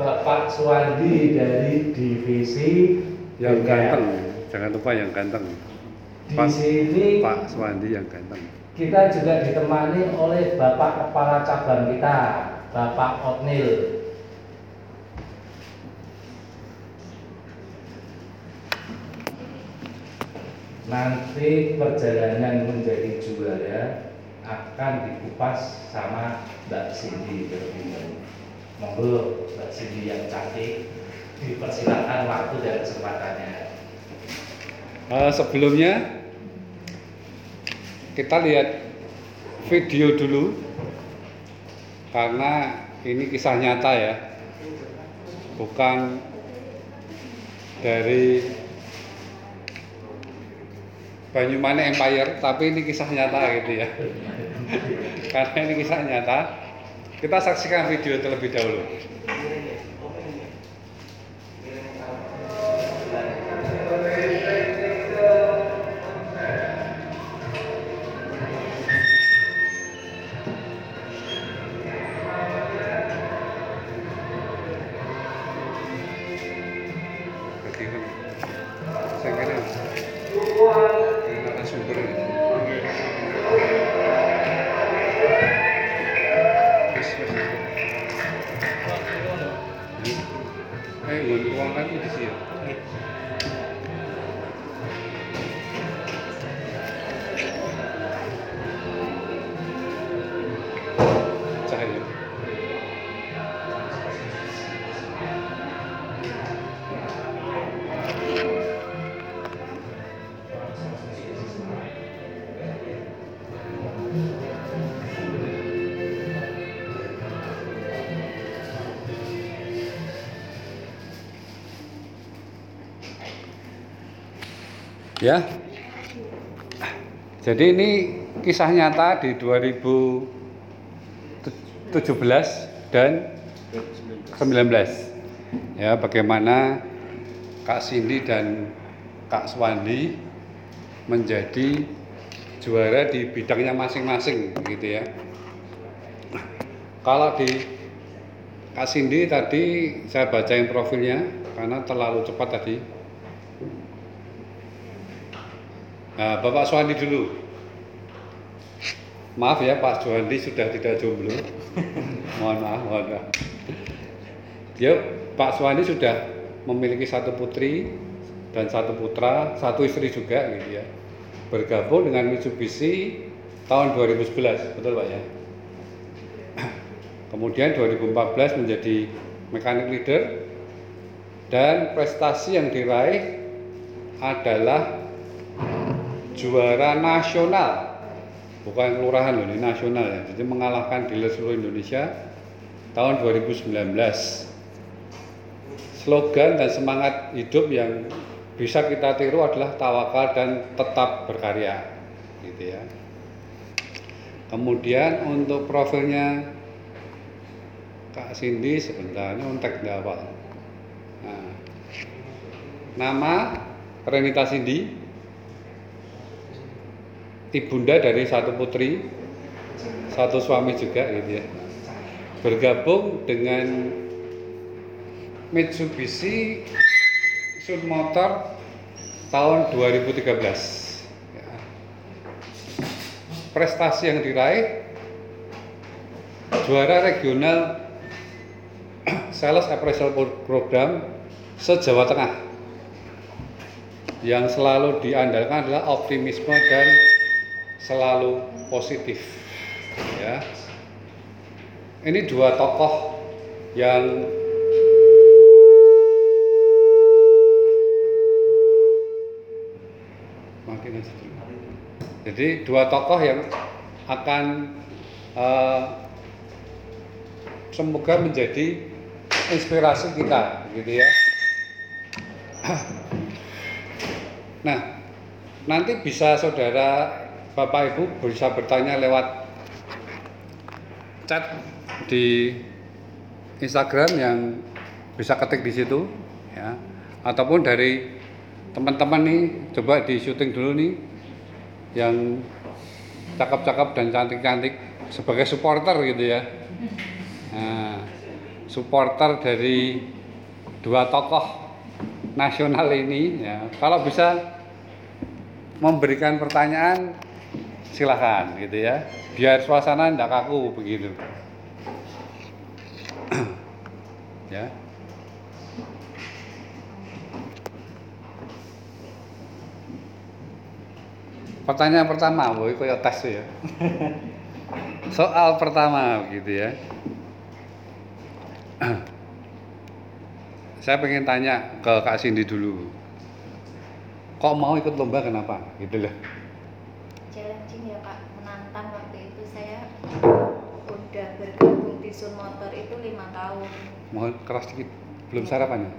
Bapak Suwandi dari divisi yang ganteng jangan lupa yang ganteng Di Pak- sini Pak Suwandi yang ganteng kita juga ditemani oleh Bapak Kepala Cabang kita, Bapak Otnil. Nanti perjalanan menjadi juara akan dikupas sama Mbak Cindy terlebih dahulu. Monggo Mbak Cindy yang cantik, dipersilakan waktu dan kesempatannya. Eh, sebelumnya kita lihat video dulu karena ini kisah nyata ya. Bukan dari Banyumane Empire tapi ini kisah nyata gitu ya. Karena ini kisah nyata kita saksikan video terlebih dahulu Ya. Jadi ini kisah nyata di 2017 dan 19. Ya, bagaimana Kak Cindy dan Kak Swandi menjadi juara di bidangnya masing-masing gitu ya. Kalau di Kak Cindy tadi saya bacain profilnya karena terlalu cepat tadi. Nah, Bapak Suwandi dulu. Maaf ya Pak Suwandi sudah tidak jomblo. mohon maaf, mohon maaf. Dia Pak Suwandi sudah memiliki satu putri dan satu putra, satu istri juga gitu ya. Bergabung dengan Mitsubishi tahun 2011, betul Pak ya? Kemudian 2014 menjadi mechanic leader dan prestasi yang diraih adalah juara nasional. Bukan kelurahan loh ini nasional ya. Jadi mengalahkan dealer seluruh Indonesia tahun 2019 slogan dan semangat hidup yang bisa kita tiru adalah tawakal dan tetap berkarya gitu ya. Kemudian untuk profilnya Kak Cindy sebentar ini kontak di awal nah, nama Renita Cindy ibunda dari satu putri, satu suami juga gitu ya. Bergabung dengan Mitsubishi Sun Motor tahun 2013. Ya. Prestasi yang diraih juara regional Sales Appraisal Program se-Jawa Tengah yang selalu diandalkan adalah optimisme dan selalu positif ya. Ini dua tokoh yang makin jadi dua tokoh yang akan eh, semoga menjadi inspirasi kita gitu ya. Nah nanti bisa saudara Bapak Ibu bisa bertanya lewat chat di Instagram yang bisa ketik di situ ya. Ataupun dari teman-teman nih coba di syuting dulu nih yang cakep-cakep dan cantik-cantik sebagai supporter gitu ya. Nah, supporter dari dua tokoh nasional ini ya. Kalau bisa memberikan pertanyaan silahkan gitu ya. Biar suasana tidak kaku begitu. Ya. Pertanyaan pertama boy koyo tes ya. Soal pertama gitu ya. Saya pengen tanya ke Kak Cindy dulu. Kok mau ikut lomba kenapa? Gitu loh challenging ya Pak, menantang waktu itu saya udah bergabung di Sun Motor itu lima tahun. mau keras dikit belum sarapan ya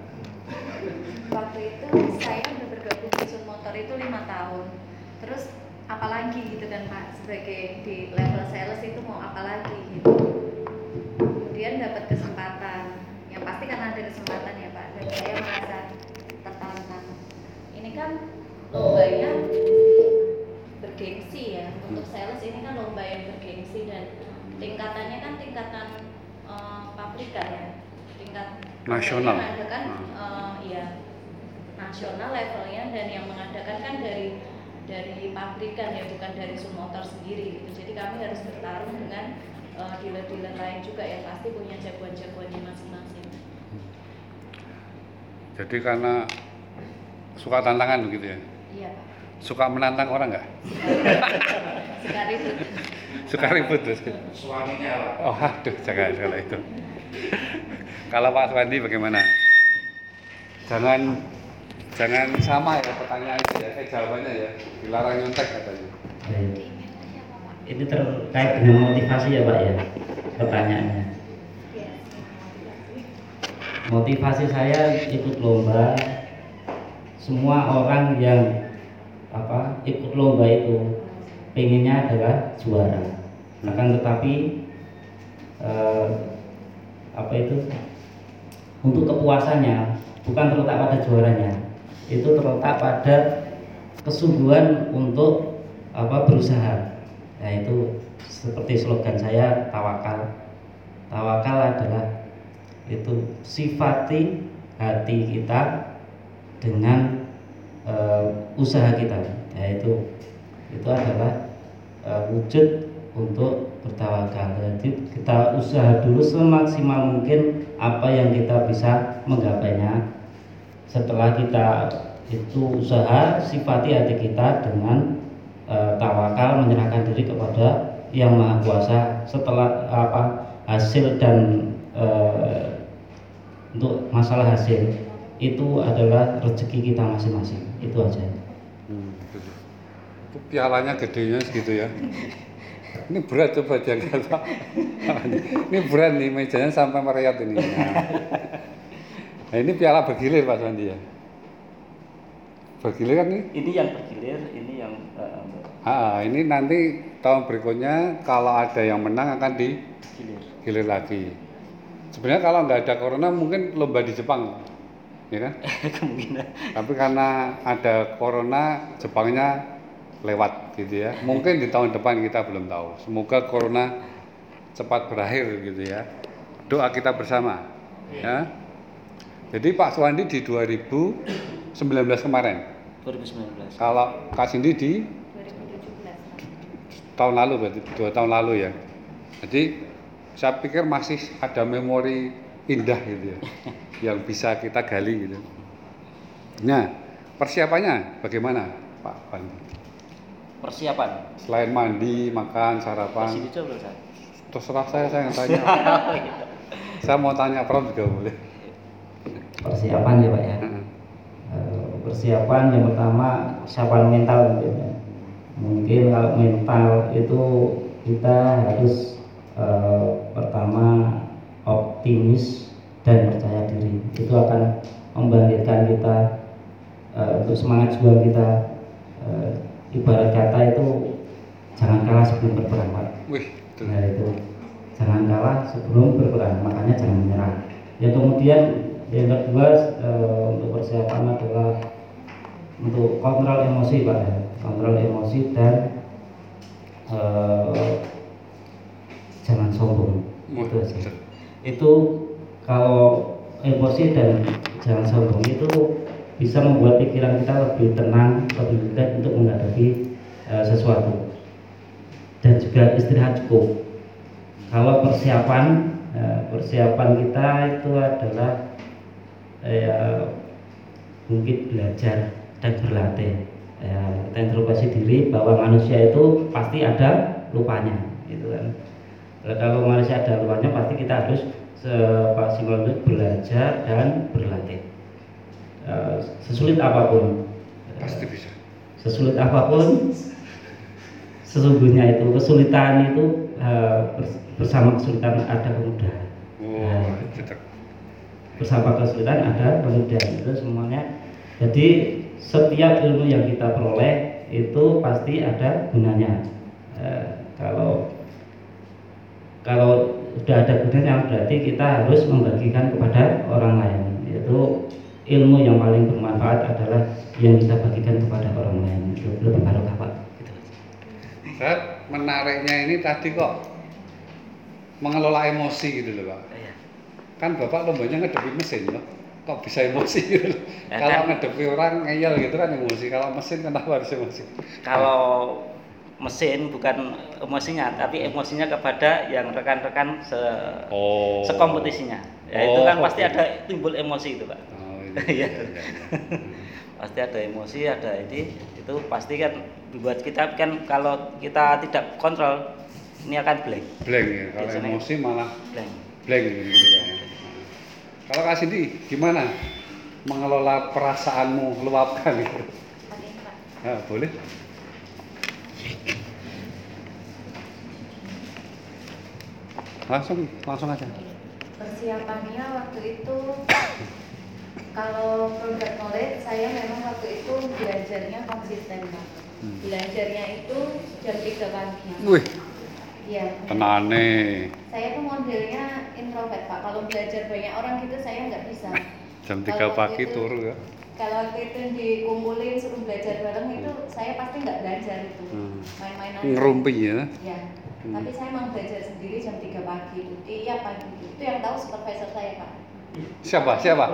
Waktu itu saya udah bergabung di Sun Motor itu lima tahun. Terus apalagi gitu kan Pak, sebagai di level sales itu mau apalagi gitu. Kemudian dapat kesempatan, yang pasti karena ada kesempatan ya Pak, dan saya merasa tertantang. Ini kan lombanya bergengsi ya. Untuk sales ini kan lomba yang bergengsi dan tingkatannya kan tingkatan eh, pabrikan ya. Tingkat Nasional. yang mengadakan Hmm. eh, iya nasional levelnya dan yang mengadakan kan dari dari pabrikan ya bukan dari Sumotor sendiri gitu. Jadi kami harus bertarung dengan eh, dealer-dealer lain juga yang pasti punya jagoan-jagoannya masing-masing. Jadi karena suka tantangan begitu ya? Iya Pak suka menantang orang nggak? Sekali itu suka ribut terus Suaminya oh aduh jangan kalau itu. Kalau Pak Swandi bagaimana? Jangan jangan sama ya pertanyaannya ya. Eh jawabannya ya. Dilarang nyontek katanya. Ini terkait dengan motivasi ya Pak ya pertanyaannya. Iya, Motivasi saya ikut lomba. Semua orang yang apa ikut lomba itu pengennya adalah juara. Akan tetapi eh, apa itu untuk kepuasannya bukan terletak pada juaranya, itu terletak pada kesungguhan untuk apa berusaha. Nah itu seperti slogan saya tawakal. Tawakal adalah itu sifati hati kita dengan eh, usaha kita yaitu itu adalah eh, wujud untuk bertawakal jadi kita usaha dulu semaksimal mungkin apa yang kita bisa menggapainya. Setelah kita itu usaha sifati hati kita dengan eh, tawakal menyerahkan diri kepada yang maha kuasa. Setelah apa hasil dan eh, untuk masalah hasil itu adalah rezeki kita masing-masing itu aja Hmm, gitu. Itu pialanya gedenya segitu ya. Ini berat coba diangkat Pak. ini berat nih mejanya sampai merayat ini. Nah. Nah, ini piala bergilir Pak Sandi ya. Bergilir kan ini? ini yang bergilir ini yang eh, Ah, ini nanti tahun berikutnya kalau ada yang menang akan gilir digilir lagi. Sebenarnya kalau nggak ada corona mungkin lomba di Jepang, ya kan? kemungkinan Tapi karena ada corona, Jepangnya lewat gitu ya. Mungkin di tahun depan kita belum tahu. Semoga corona cepat berakhir gitu ya. Doa kita bersama. Ya. Jadi Pak Suwandi di 2019 kemarin. 2019 Kalau Kak Cindy di 2017 tahun lalu berarti dua tahun lalu ya. Jadi saya pikir masih ada memori indah gitu ya, yang bisa kita gali gitu. Nah, persiapannya bagaimana Pak Pandi? persiapan Selain mandi, makan, masih sarapan, dicoba Ustaz? terserah saya saya yang tanya. saya mau tanya Prof juga boleh. persiapan ya Pak ya. Eh, persiapan yang pertama persiapan mental mungkin ya. mungkin kalau mental itu kita harus eh, pertama optimis dan percaya diri itu akan membangkitkan kita eh, untuk semangat juang kita Eh, ibarat kata itu jangan kalah sebelum berperang Pak Wih, itu. Nah itu jangan kalah sebelum berperang, makanya jangan menyerah. Yang kemudian yang kedua eh, untuk persiapan adalah untuk kontrol emosi pak, ya. kontrol emosi dan eh, jangan sombong. Wah, Itu aja. Itu kalau emosi dan jangan sombong itu bisa membuat pikiran kita lebih tenang, lebih dekat untuk menghadapi eh, sesuatu dan juga istirahat cukup. Kalau persiapan eh, persiapan kita itu adalah eh, mungkin belajar dan berlatih. Ya, kita introspeksi diri bahwa manusia itu pasti ada lupanya, gitu kan. Nah, kalau manusia ada lupanya pasti kita harus semaksimal mungkin belajar dan berlatih. Eh, sesulit apa pun, Pasti bisa. sesulit apa pun, sesungguhnya itu kesulitan itu eh, bers- bersama kesulitan ada kemudahan. Oh, cocok. bersama kesulitan ada kemudahan itu semuanya jadi setiap ilmu yang kita peroleh itu pasti ada gunanya Eh, kalau kalau sudah ada gunanya berarti kita harus membagikan kepada orang lain yaitu ilmu yang paling bermanfaat adalah yang kita bagikan kepada orang lain itu lebih barokah pak gitu. Menariknya ini tadi kok mengelola emosi gitu loh Pak. Iya. Kan Bapak lombanya ngedepi mesin loh. Kok bisa emosi gitu loh. Ya Kalau kan- ngedepi orang ngeyel gitu kan emosi. Kalau mesin kenapa harus emosi? kalau mesin bukan emosinya tapi emosinya kepada yang rekan-rekan se Oh. sekompetisinya ya itu Oh, kan pasti oke. ada timbul emosi itu pak Oh, ini. Iya. iya, iya. pasti ada emosi ada ini itu pasti kan buat kita kan kalau kita tidak kontrol ini akan blank Blank ya. Kalau Biasanya. emosi malah blank blank gitu kan. Kalau Kak Cindy gimana mengelola perasaanmu luapkan gitu? Ya, boleh. Langsung, langsung aja. persiapannya waktu itu kalau product knowledge saya memang waktu itu belajarnya konsisten. Hmm. belajarnya itu jam 3 pagi Wih, iya tenane. saya tuh modelnya introvert Pak kalau belajar banyak orang gitu saya nggak bisa Jam 3 Kalau pagi itu- turu ya. kalau waktu itu dikumpulin suruh belajar bareng itu saya pasti nggak belajar itu Hmm. main-main aja Ngerumpi ya. ya Hmm. tapi saya mau belajar sendiri jam 3 pagi itu iya pagi itu itu yang tahu supervisor saya Pak Siapa? Siapa?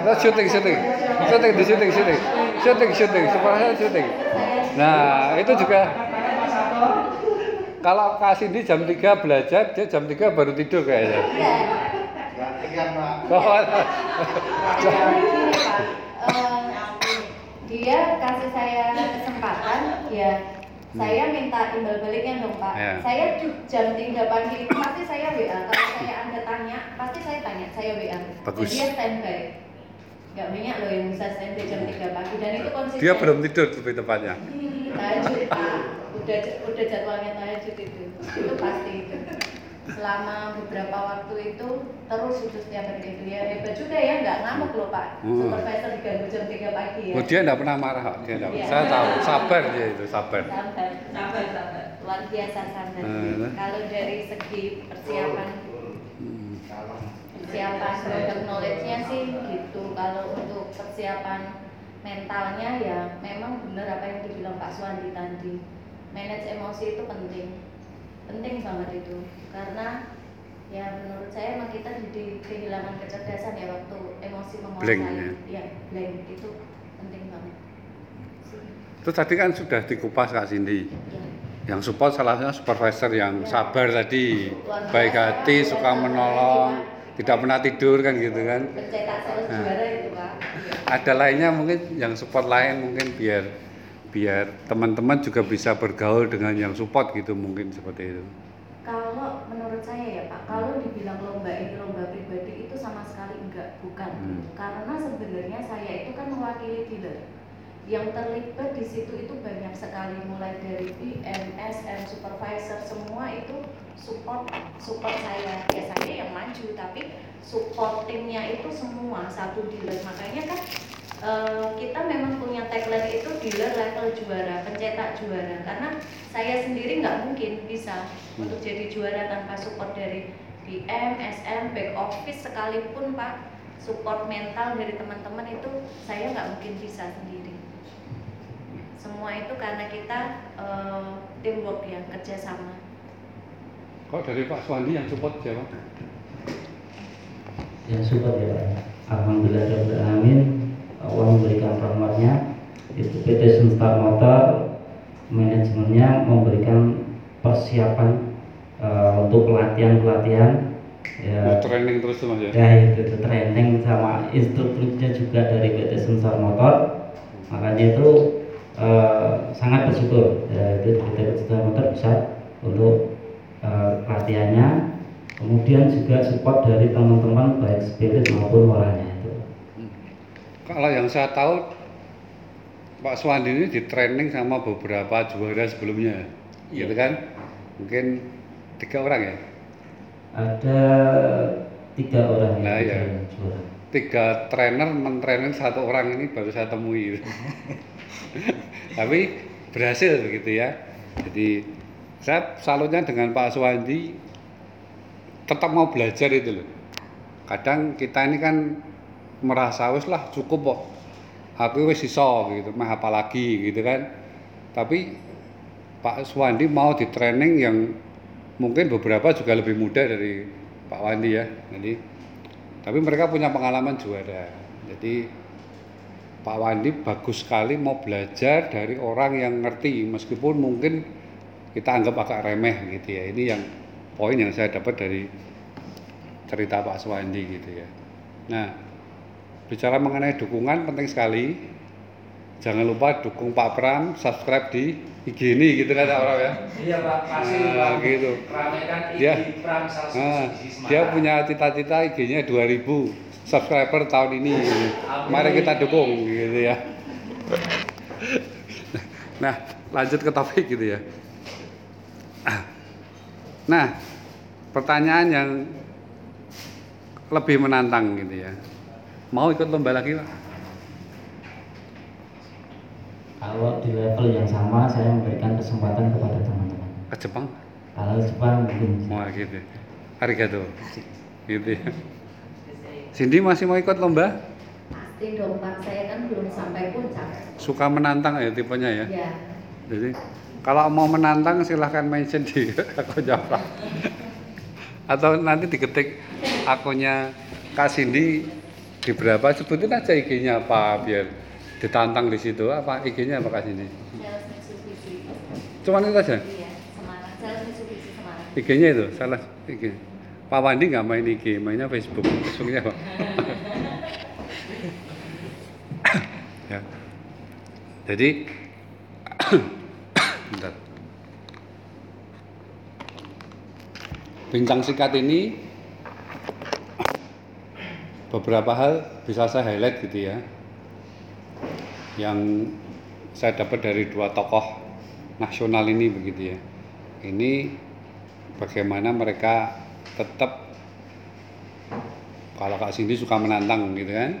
Nah, syuting, syuting. Syuting di syuting, syuting. Syuting, syuting. Supervisor syuting. saya Nah, itu juga kalau Kak Cindy jam 3 belajar, dia jam 3 baru tidur kayaknya. iya Oh, Jadi gini Pak, eh, dia kasih saya kesempatan, ya saya minta imbal baliknya dong Pak. Ya. Saya jam 3 pagi itu pasti saya WA. Kalau saya anda tanya, pasti saya tanya, saya WA. Bagus. Dan dia standby. Gak banyak loh yang bisa standby jam 3 pagi dan itu konsisten. dia belum tidur lebih tepatnya. Tahajud Pak. Udah udah jadwalnya tahajud itu. Itu pasti itu. Selama beberapa waktu itu terus itu setiap hari itu ya hebat juga ya nggak ngamuk loh Pak. Hmm. Supervisor diganggu jam 3 pagi ya. Oh, dia enggak pernah marah kok. Dia enggak. Iya. Saya tahu, sabar dia itu, sabar. sabar sabar sabar luar biasa sabar Hmm. kalau dari segi persiapan Hmm. persiapan product knowledge-nya sih gitu kalau untuk persiapan mentalnya ya memang benar apa yang dibilang Pak Suwandi tadi manage emosi itu penting penting banget itu karena ya menurut saya emang kita jadi kehilangan kecerdasan ya waktu emosi menguasai Blank, ya. ya blank itu penting banget Itu tadi kan sudah dikupas Kak Cindy. ya. Yang support salahnya supervisor yang Ya. sabar tadi, Luar baik hati, suka menolong, tidak pernah tidur kan gitu kan. Nah. itu pak Iya. Ada lainnya mungkin yang support lain mungkin biar biar teman-teman juga bisa bergaul dengan yang support gitu mungkin seperti itu. kalau menurut saya ya pak kalau dibilang lomba ini lomba pribadi itu sama sekali enggak bukan Hmm. karena sebenarnya saya itu kan mewakili dealer yang terlibat di situ itu banyak sekali mulai dari PM, SM, supervisor semua itu support support saya ya saya yang maju tapi support timnya itu semua satu dealer makanya kan eh, kita memang punya tagline itu dealer level juara pencetak juara. Karena saya sendiri nggak mungkin bisa untuk jadi juara tanpa support dari PM, SM, back office sekalipun pak. Support mental dari teman-teman itu saya nggak mungkin bisa sendiri. Semua itu karena kita eh, teamwork ya kerjasama. Kok dari Pak Suwandi yang support siapa? Ya syukur ya Pak. Alhamdulillah Rabbil Alamin Allah memberikan rahmatnya. Itu PT Sunstar Motor manajemennya memberikan persiapan eh, untuk pelatihan-pelatihan ya, training terus mas ya? Ya itu, itu training sama instrukturnya juga dari PT Sunstar Motor. Makanya itu eh, sangat bersyukur ya, itu PT Sunstar Motor bisa untuk eh, pelatihannya. Kemudian juga support dari teman-teman baik spirit maupun moralnya Kalau yang saya tahu Pak Swandi ini di training sama beberapa juara sebelumnya, Iya. gitu kan? Mungkin tiga orang ya, ada tiga orang Nah, juara tiga trainer mentrainer satu orang ini baru saya temui. gitu. Tapi berhasil begitu ya. Jadi saya salutnya dengan Pak Swandi tetap mau belajar itu loh. Kadang kita ini kan merasa wis lah cukup kok. Aku wis iso gitu, mah apalagi gitu kan. Tapi Pak Swandi mau di training yang mungkin beberapa juga lebih muda dari Pak Wandi ya. Jadi tapi mereka punya pengalaman juara. Jadi Pak Wandi bagus sekali mau belajar dari orang yang ngerti meskipun mungkin kita anggap agak remeh gitu ya. Ini yang poin yang saya dapat dari cerita Pak Swandi gitu ya. Nah, bicara mengenai dukungan penting sekali. Jangan lupa dukung Pak Pram, subscribe di IG ini gitu kan orang ya. Iya Pak, masih Nah, gitu. Ramekan Dia- IG Pram salah satu Nah, dia punya cita-cita IG-nya 2000 subscriber tahun ini. Mari kita dukung gitu ya. Nah, lanjut ke topik gitu ya. Nah, pertanyaan yang lebih menantang gitu ya. Mau ikut lomba lagi, Pak? kalau di level yang sama saya memberikan kesempatan kepada teman-teman Ke Jepang? kalau Jepang mungkin Wah, gitu. Arigato. Gitu ya. Cindy masih mau ikut lomba? Pasti dong Pak, saya kan belum sampai puncak. Suka menantang ya tipenya ya? Ya. Jadi kalau mau menantang silahkan mention di akun Jafra. Atau nanti diketik akunnya Kak Cindy di berapa sebutin aja IG-nya apa biar ditantang di situ apa IG-nya apa? Sales Mitsubishi. Cuman itu aja. Iya. IG-nya itu salah IG. Pak Wandi nggak main IG, mainnya Facebook. Facebooknya apa? ya. Jadi bentar. Bincang singkat ini beberapa hal bisa saya highlight gitu ya. Yang saya dapat dari dua tokoh nasional ini begitu ya. Ini bagaimana mereka tetap kalau Kak Cindy suka menantang gitu kan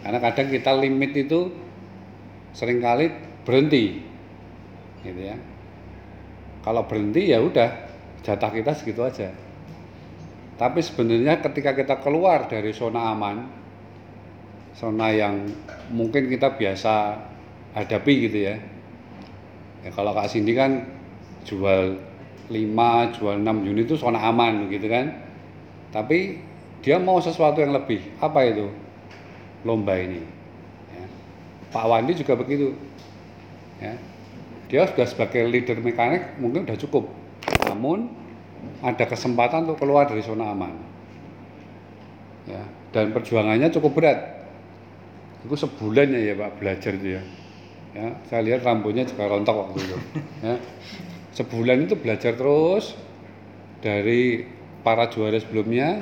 karena kadang kita limit itu sering kali berhenti gitu ya kalau berhenti ya udah jatah kita segitu aja tapi sebenarnya ketika kita keluar dari zona aman zona yang mungkin kita biasa hadapi gitu ya ya kalau Kak Cindy kan jual 5, jual 6 unit itu zona aman gitu kan. Tapi dia mau sesuatu yang lebih. Apa itu? Lomba ini. Ya. Pak Wandi juga begitu. Ya. Dia sudah sebagai leader mekanik mungkin sudah cukup. Namun ada kesempatan untuk keluar dari zona aman. Ya. Dan perjuangannya cukup berat. Itu sebulan ya, ya Pak belajar itu ya. Ya, saya lihat rambutnya juga rontok waktu itu. Ya sebulan itu belajar terus dari para juara sebelumnya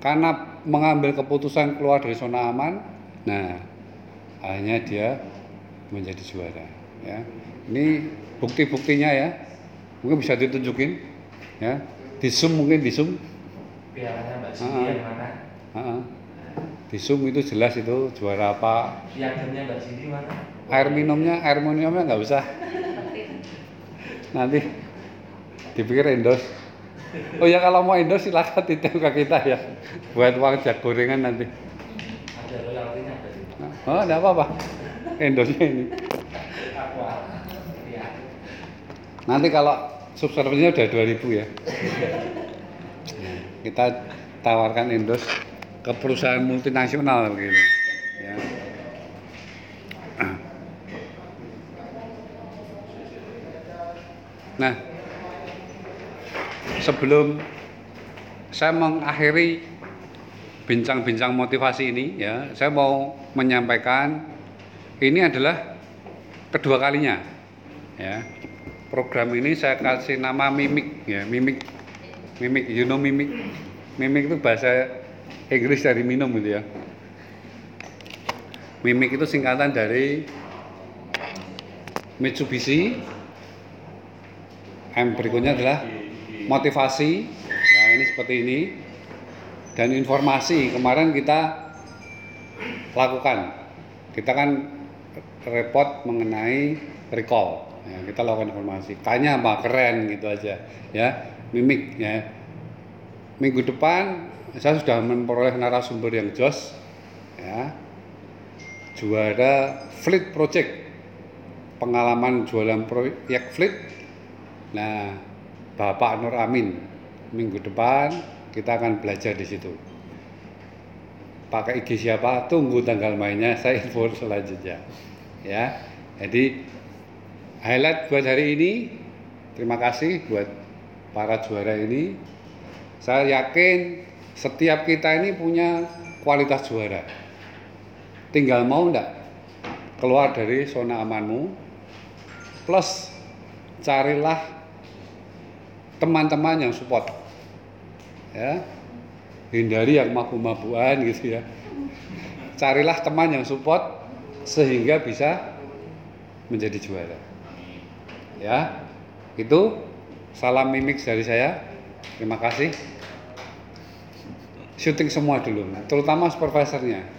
karena mengambil keputusan keluar dari zona aman nah akhirnya dia menjadi juara ya ini bukti-buktinya ya mungkin bisa ditunjukin ya. Di zoom mungkin di zoom. Pialanya Mbak. Cindy yang mana? Di zoom itu jelas itu juara apa. Piagamnya Mbak Cindy mana? air minumnya air minumnya nggak usah. Nanti dipikir endorse. Oh ya kalau mau endorse silakan titip ke kita ya. Buat uang jak gorengan nanti. Ada royaltinya oh enggak apa-apa. Endorse ini. Iya. nanti kalau subscribernya udah 2000 ya. Kita ditawarkan endos ke perusahaan multinasional gitu ya. Nah sebelum saya mengakhiri bincang-bincang motivasi ini ya saya mau menyampaikan ini adalah kedua kalinya ya program ini saya kasih nama mimik ya mimik. Mimik you know mimik? Mimik itu bahasa Inggris dari minum gitu ya. Mimik itu singkatan dari Mitsubishi. M berikutnya adalah motivasi. Nah ini seperti ini. Dan informasi kemarin kita lakukan. Kita kan repot mengenai recall ya, kita lakukan informasi. Tanya apa keren gitu aja. Ya mimik ya. Minggu depan saya sudah memperoleh narasumber yang jos ya. Juara fleet project. Pengalaman jualan proyek fleet. Nah Bapak Nur Amin minggu depan kita akan belajar di situ. Pakai IG siapa? Tunggu tanggal mainnya saya info selanjutnya. Ya jadi highlight buat hari ini. Terima kasih buat para juara ini. Saya yakin setiap kita ini punya kualitas juara. Tinggal mau enggak keluar dari zona amanmu. Plus carilah teman-teman yang support. Ya. Hindari yang mabuk-mabukan gitu ya. Carilah teman yang support sehingga bisa menjadi juara ya itu salam mimik dari saya. Terima kasih. Syuting semua dulu terutama supervisornya